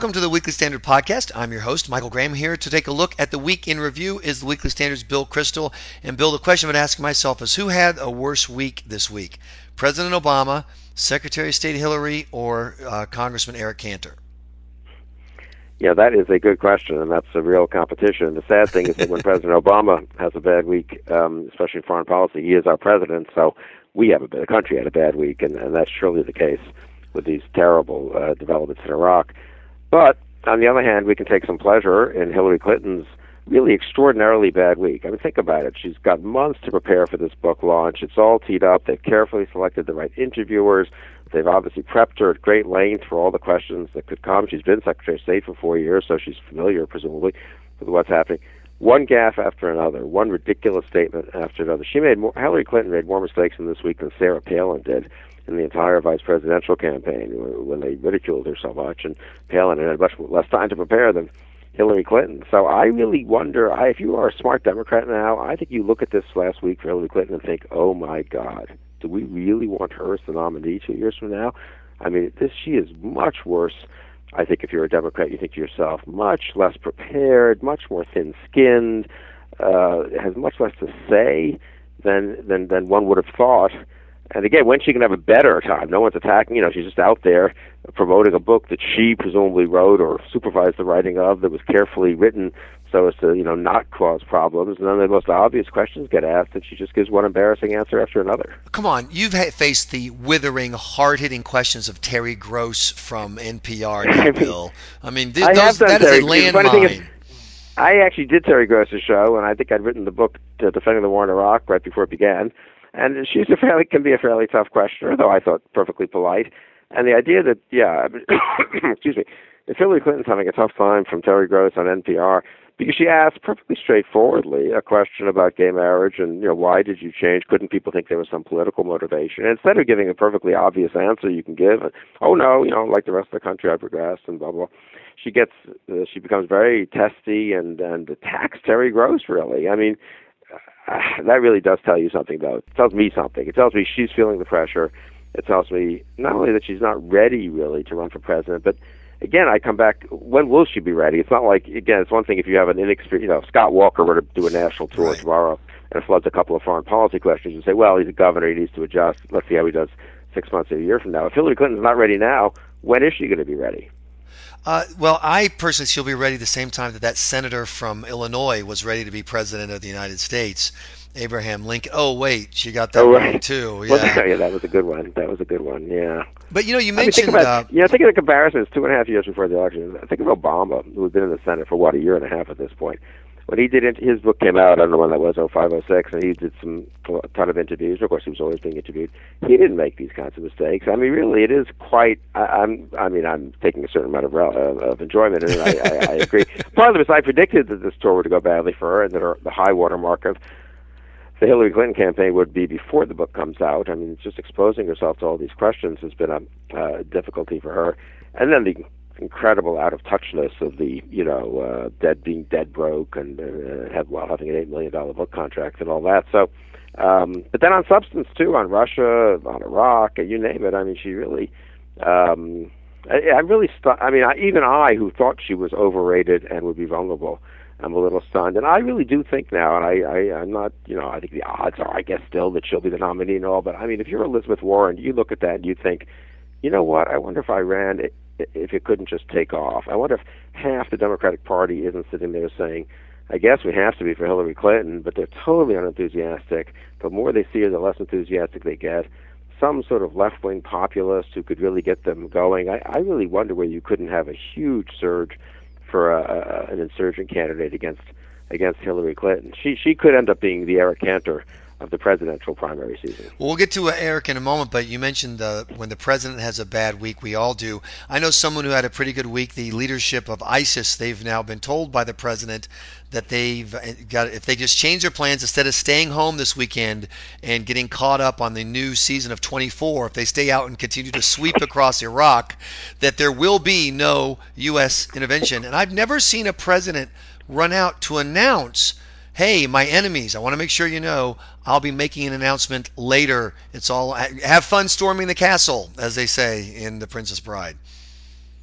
Welcome to the Weekly Standard Podcast. I'm your host, Michael Graham, here to take a look at the week in review is the Weekly Standard's Bill Kristol. And Bill, the question I've been asking myself is who had a worse week this week? President Obama, Secretary of State Hillary, or uh, Congressman Eric Cantor? Yeah, that is a good question, and that's a real competition. The sad thing is that when President Obama has a bad week, um, especially in foreign policy, he is our president, so we have a the country had a bad week, and, and that's surely the case with these terrible uh, developments in Iraq. But on the other hand, we can take some pleasure in Hillary Clinton's really extraordinarily bad week. I mean, think about it. She's got months to prepare for this book launch. It's all teed up. They've carefully selected the right interviewers. They've obviously prepped her at great length for all the questions that could come. She's been Secretary of State for four years, so she's familiar, presumably, with what's happening. One gaffe after another, one ridiculous statement after another. She made more, Hillary Clinton made more mistakes in this week than Sarah Palin did in the entire vice presidential campaign when they ridiculed her so much, and Palin had much less time to prepare than Hillary Clinton. So I really wonder, I, if you are a smart Democrat now, I think you look at this last week for Hillary Clinton and think, oh my God, do we really want her as the nominee two years from now? I mean, this she is much worse. I think if you're a Democrat, you think to yourself, much less prepared, much more thin-skinned, uh, has much less to say than than than one would have thought. And again, when she can have a better time, no one's attacking. You know, she's just out there promoting a book that she presumably wrote or supervised the writing of that was carefully written so as to you know not cause problems. And then the most obvious questions get asked, and she just gives one embarrassing answer after another. Come on, you've faced the withering, hard-hitting questions of Terry Gross from NPR, I mean, Bill. I mean, th- I those, that Terry, is a landmine. I actually did Terry Gross's show, and I think I'd written the book Defending the War in Iraq right before it began. And she's a fairly can be a fairly tough questioner, though I thought perfectly polite. And the idea that yeah, excuse me, if Hillary Clinton's having a tough time from Terry Gross on NPR because she asked perfectly straightforwardly a question about gay marriage and you know why did you change? Couldn't people think there was some political motivation? And instead of giving a perfectly obvious answer, you can give, oh no, you know, like the rest of the country, I progressed and blah blah. She gets, uh, she becomes very testy and and attacks Terry Gross. Really, I mean, that really does tell you something, though. It tells me something. It tells me she's feeling the pressure. It tells me not only that she's not ready really to run for president, but again, I come back. When will she be ready? It's not like again. It's one thing if you have an inexperienced, you know, Scott Walker were to do a national tour right. tomorrow and floods a couple of foreign policy questions and say, well, he's a governor, he needs to adjust. Let's see how he does six months or a year from now. If Hillary Clinton's not ready now, when is she going to be ready? Uh, well, I personally, she'll be ready the same time that that senator from Illinois was ready to be president of the United States. Abraham Lincoln. Oh wait, she got that oh, right. too. Yeah. Well, that was a good one. That was a good one. Yeah. But you know, you mentioned. I mean, think about, uh, yeah, think of the comparison. It's two and a half years before the election. Think of Obama, who had been in the Senate for what a year and a half at this point. When he did, his book came out. I don't know when that was, oh five, oh six, and he did some a ton of interviews. Of course, he was always being interviewed. He didn't make these kinds of mistakes. I mean, really, it is quite. I, I'm. I mean, I'm taking a certain amount of uh, of enjoyment, and I, I, I agree. Part of it is I predicted that this tour would go badly for her, and that her, the high water mark of the Hillary Clinton campaign would be before the book comes out. I mean, just exposing herself to all these questions has been a uh, difficulty for her. And then the incredible out of touchness of the, you know, uh, dead being dead broke and uh, have, while having an eight million dollar book contract and all that. So, um, but then on substance too, on Russia, on Iraq, you name it. I mean, she really. Um, I, I really, stu- I mean, I, even I, who thought she was overrated and would be vulnerable, I'm a little stunned. And I really do think now, and I, I, I'm not, you know, I think the odds are, I guess, still that she'll be the nominee and all. But I mean, if you're Elizabeth Warren, you look at that and you think, you know what? I wonder if I ran, if it couldn't just take off. I wonder if half the Democratic Party isn't sitting there saying, I guess we have to be for Hillary Clinton, but they're totally unenthusiastic. The more they see her, the less enthusiastic they get. Some sort of left wing populist who could really get them going. I, I really wonder where you couldn't have a huge surge for a, a, an insurgent candidate against against Hillary Clinton. She she could end up being the Eric Cantor of the presidential primary season. Well, we'll get to uh, Eric in a moment, but you mentioned uh, when the president has a bad week, we all do. I know someone who had a pretty good week. The leadership of ISIS, they've now been told by the president that they've uh, got if they just change their plans instead of staying home this weekend and getting caught up on the new season of 24 if they stay out and continue to sweep across Iraq that there will be no US intervention and I've never seen a president run out to announce hey, my enemies, I want to make sure you know I'll be making an announcement later. It's all have fun storming the castle, as they say in The Princess Bride.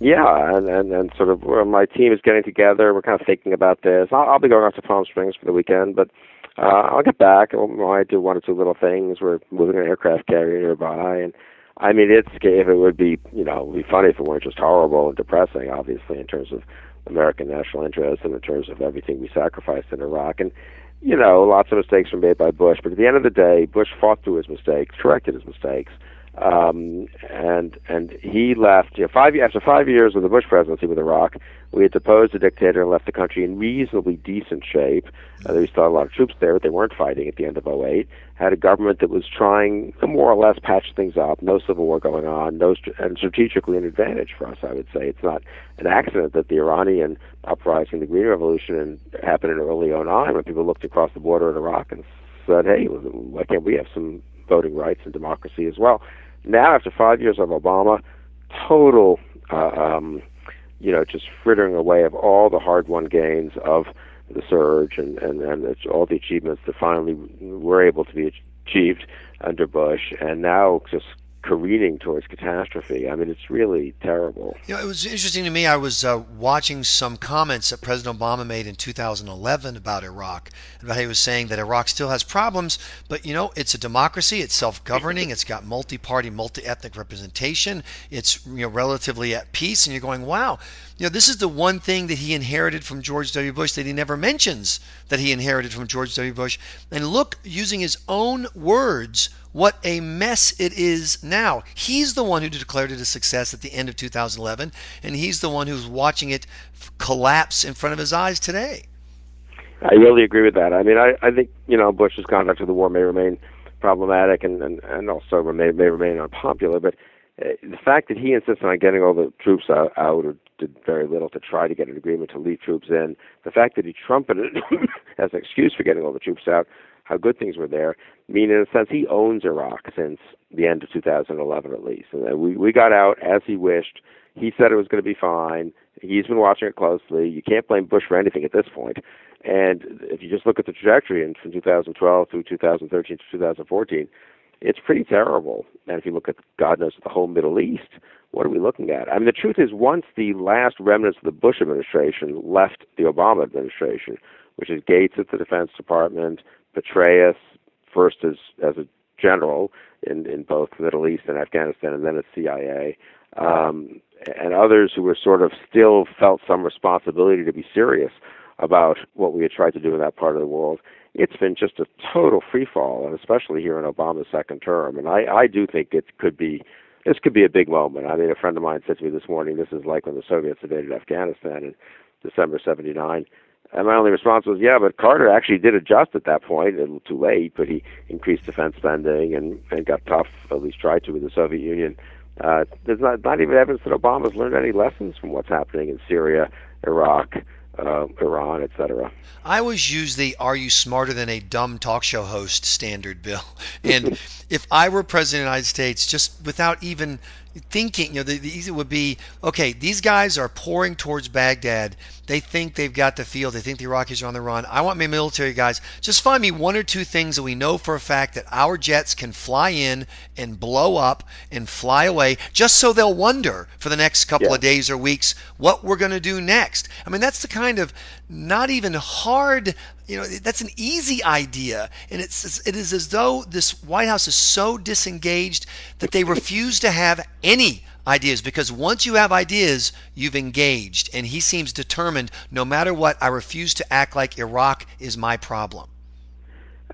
Yeah, and, and and sort of well, my team is getting together. We're kind of thinking about this. I'll, I'll be going out to Palm Springs for the weekend, but uh, I'll get back. I might do one or two little things. We're moving an aircraft carrier nearby, and I mean, it's if it would be, you know, it would be funny if it weren't just horrible and depressing, obviously, in terms of American national interest and in terms of everything we sacrificed in Iraq. And you know, lots of mistakes were made by Bush, but at the end of the day, Bush fought through his mistakes, corrected his mistakes, um, and and he left. You know, five after five years of the Bush presidency with Iraq, we had deposed the dictator and left the country in reasonably decent shape. Uh, we still had a lot of troops there, but they weren't fighting at the end of 08. Had a government that was trying to more or less patch things up. No civil war going on. No, and strategically an advantage for us, I would say. It's not an accident that the Iranian uprising, the Green Revolution, happened in early 09 when people looked across the border in Iraq and said, "Hey, why can't we have some voting rights and democracy as well?" Now, after five years of Obama, total. Uh, um, you know, just frittering away of all the hard-won gains of the surge and and and all the achievements that finally were able to be achieved under Bush, and now just careening towards catastrophe. I mean, it's really terrible. You know, it was interesting to me. I was uh, watching some comments that President Obama made in 2011 about Iraq, about he was saying that Iraq still has problems, but you know, it's a democracy, it's self-governing, it's got multi-party, multi-ethnic representation, it's you know relatively at peace, and you're going, wow. You know, this is the one thing that he inherited from George W. Bush that he never mentions that he inherited from George W. Bush. And look, using his own words, what a mess it is now. He's the one who declared it a success at the end of 2011, and he's the one who's watching it collapse in front of his eyes today. I really agree with that. I mean, I, I think you know Bush's conduct of the war may remain problematic and and, and also may may remain unpopular, but Uh, the fact that he insisted on getting all the troops out, out or did very little to try to get an agreement to leave troops in, the fact that he trumpeted as an excuse for getting all the troops out how good things were there. I mean, in a sense, he owns Iraq since the end of 2011, at least. And uh, we we got out as he wished. He said it was going to be fine. He's been watching it closely. You can't blame Bush for anything at this point. And if you just look at the trajectory in, from 2012 through 2013 to 2014, it's pretty terrible. And if you look at God knows the whole Middle East, what are we looking at? I mean, the truth is, once the last remnants of the Bush administration left the Obama administration, which is Gates at the Defense Department, Petraeus first as as a general in in both the Middle East and Afghanistan, and then at CIA, um, and others who were sort of still felt some responsibility to be serious about what we had tried to do in that part of the world. It's been just a total free fall, and especially here in Obama's second term. And I, I do think it could be this could be a big moment. I mean, a friend of mine said to me this morning, this is like when the Soviets invaded Afghanistan in December '79 and my only response was, yeah, but Carter actually did adjust at that point, a little too late, but he increased defense spending and, and got tough, at least tried to, with the Soviet Union. Uh, there's not, not even evidence that Obama's learned any lessons from what's happening in Syria, Iraq, uh, Iran, etc. I always use the "Are you smarter than a dumb talk show host?" standard, Bill. And if I were president of the United States, just without even thinking, you know, the, the easy would be, okay, these guys are pouring towards Baghdad. They think they've got the field. They think the Iraqis are on the run. I want my military guys, just find me one or two things that we know for a fact that our jets can fly in and blow up and fly away, just so they'll wonder for the next couple yeah. of days or weeks what we're going to do next. I mean, that's the kind of not even hard you know that's an easy idea and it's it is as though this white house is so disengaged that they refuse to have any ideas because once you have ideas you've engaged and he seems determined no matter what i refuse to act like iraq is my problem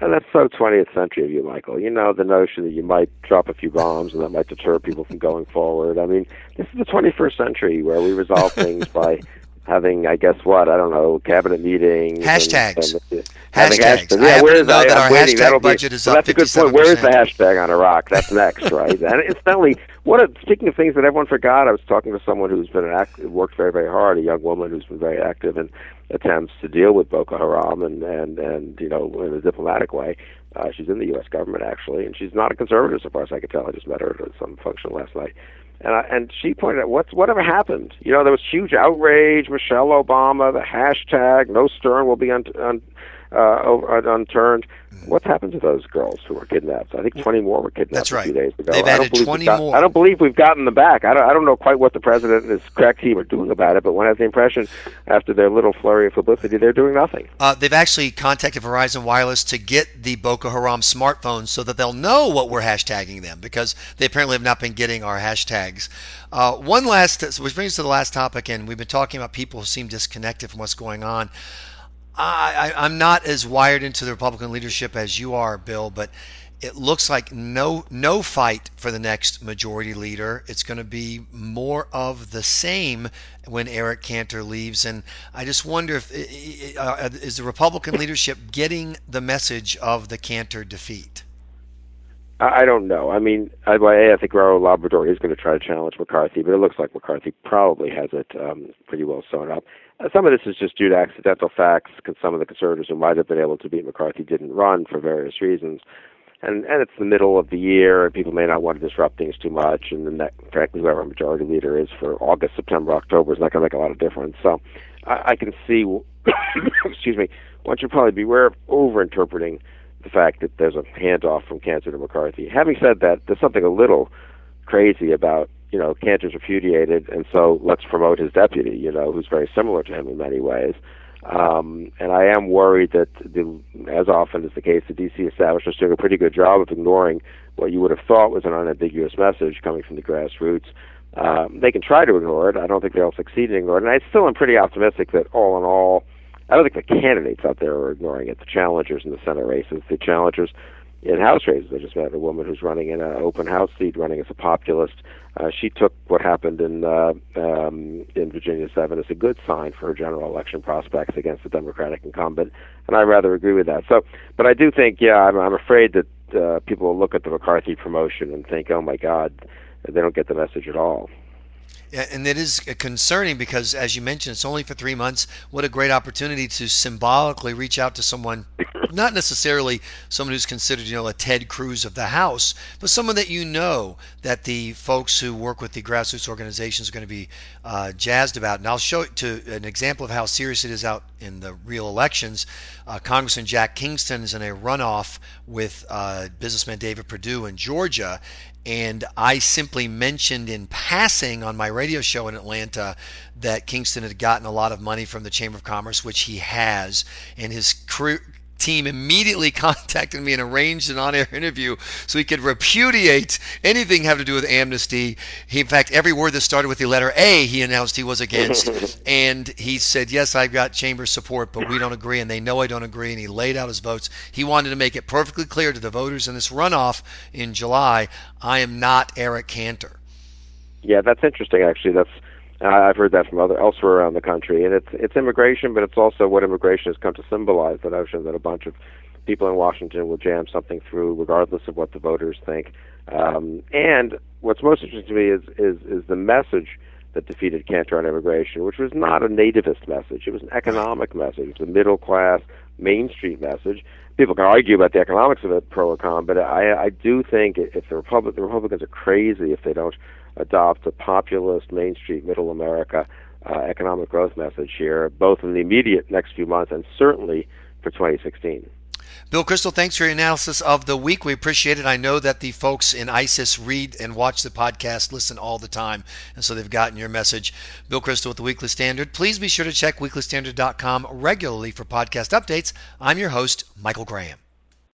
and that's so 20th century of you, Michael. You know, the notion that you might drop a few bombs and that might deter people from going forward. I mean, this is the 21st century where we resolve things by having, I guess, what I don't know, cabinet meetings, hashtags, and, and, hashtags. hashtags. Yeah, where is that? Our waiting. hashtag That'll budget be, is up. That's a good point. Where is the hashtag on Iraq? That's next, right? and incidentally, what a, speaking of things that everyone forgot, I was talking to someone who's been an act, worked very, very hard, a young woman who's been very active in attempts to deal with Boko Haram and and and you know in a diplomatic way. Uh, she's in the U.S. government actually, and she's not a conservative, so far as I can tell. I just met her at some function last night. And, I, and she pointed out, what's whatever happened? You know, there was huge outrage. Michelle Obama, the hashtag, no Stern will be un, un, uh, unturned. What's happened to those girls who were kidnapped? I think 20 more were kidnapped That's right. a few days ago. They've I don't added believe 20 we've got- more. I don't believe we've gotten them back. I don't, I don't know quite what the president and his crack team are doing about it, but one has the impression after their little flurry of publicity, they're doing nothing. Uh, they've actually contacted Verizon Wireless to get the Boko Haram smartphones so that they'll know what we're hashtagging them because they apparently have not been getting our hashtags. Uh, one last, which brings us to the last topic, and we've been talking about people who seem disconnected from what's going on. I, I, I'm not as wired into the Republican leadership as you are, Bill, but it looks like no no fight for the next majority leader. It's going to be more of the same when Eric Cantor leaves, and I just wonder if uh, is the Republican leadership getting the message of the Cantor defeat. I don't know. I mean, I, I think Raul Labrador is going to try to challenge McCarthy, but it looks like McCarthy probably has it um, pretty well sewn up. Uh, some of this is just due to accidental facts, because some of the conservatives who might have been able to beat McCarthy didn't run for various reasons. And and it's the middle of the year, and people may not want to disrupt things too much. And then, that, frankly, whoever majority leader is for August, September, October is not going to make a lot of difference. So I, I can see, excuse me, one should probably beware of over-interpreting the fact that there's a handoff from Cantor to McCarthy. Having said that, there's something a little crazy about you know Cantor's repudiated, and so let's promote his deputy, you know, who's very similar to him in many ways. Um, and I am worried that, the, as often is the case, the DC establishment is doing a pretty good job of ignoring what you would have thought was an unambiguous message coming from the grassroots. Um, they can try to ignore it. I don't think they'll succeed in ignoring it. And I still am pretty optimistic that all in all, I don't think the candidates out there are ignoring it. The challengers in the Senate races, the challengers in House races. I just met a woman who's running in an open House seat, running as a populist. Uh, she took what happened in uh, um, in Virginia Seven as a good sign for her general election prospects against the Democratic incumbent, and I rather agree with that. So, but I do think, yeah, I'm, I'm afraid that uh, people will look at the McCarthy promotion and think, oh my God, they don't get the message at all. And it is concerning because, as you mentioned, it's only for three months. What a great opportunity to symbolically reach out to someone, not necessarily someone who's considered, you know, a Ted Cruz of the House, but someone that you know that the folks who work with the grassroots organizations are going to be uh, jazzed about. And I'll show it to an example of how serious it is out in the real elections. Uh, Congressman Jack Kingston is in a runoff with uh, businessman David Perdue in Georgia, and I simply mentioned in passing on my radio show in Atlanta that Kingston had gotten a lot of money from the Chamber of Commerce, which he has, and his crew, team immediately contacted me and arranged an on-air interview so he could repudiate anything having to do with amnesty. He, in fact, every word that started with the letter A, he announced he was against, and he said, "Yes, I've got chamber support, but we don't agree, and they know I don't agree." And he laid out his votes. He wanted to make it perfectly clear to the voters in this runoff in July, I am not Eric Cantor. Yeah, that's interesting. Actually, that's I've heard that from other elsewhere around the country, and it's it's immigration, but it's also what immigration has come to symbolize: the notion that a bunch of people in Washington will jam something through, regardless of what the voters think. Um, and what's most interesting to me is is is the message that defeated Cantor on immigration, which was not a nativist message; it was an economic message, it was a middle class, Main Street message. People can argue about the economics of it, pro or con, but I I do think if the Republic the Republicans are crazy if they don't adopt a populist Main Street, Middle America uh, economic growth message here, both in the immediate next few months and certainly for 2016. Bill Kristol, thanks for your analysis of the week. We appreciate it. I know that the folks in ISIS read and watch the podcast, listen all the time, and so they've gotten your message. Bill Kristol with the Weekly Standard. Please be sure to check weeklystandard.com regularly for podcast updates. I'm your host, Michael Graham.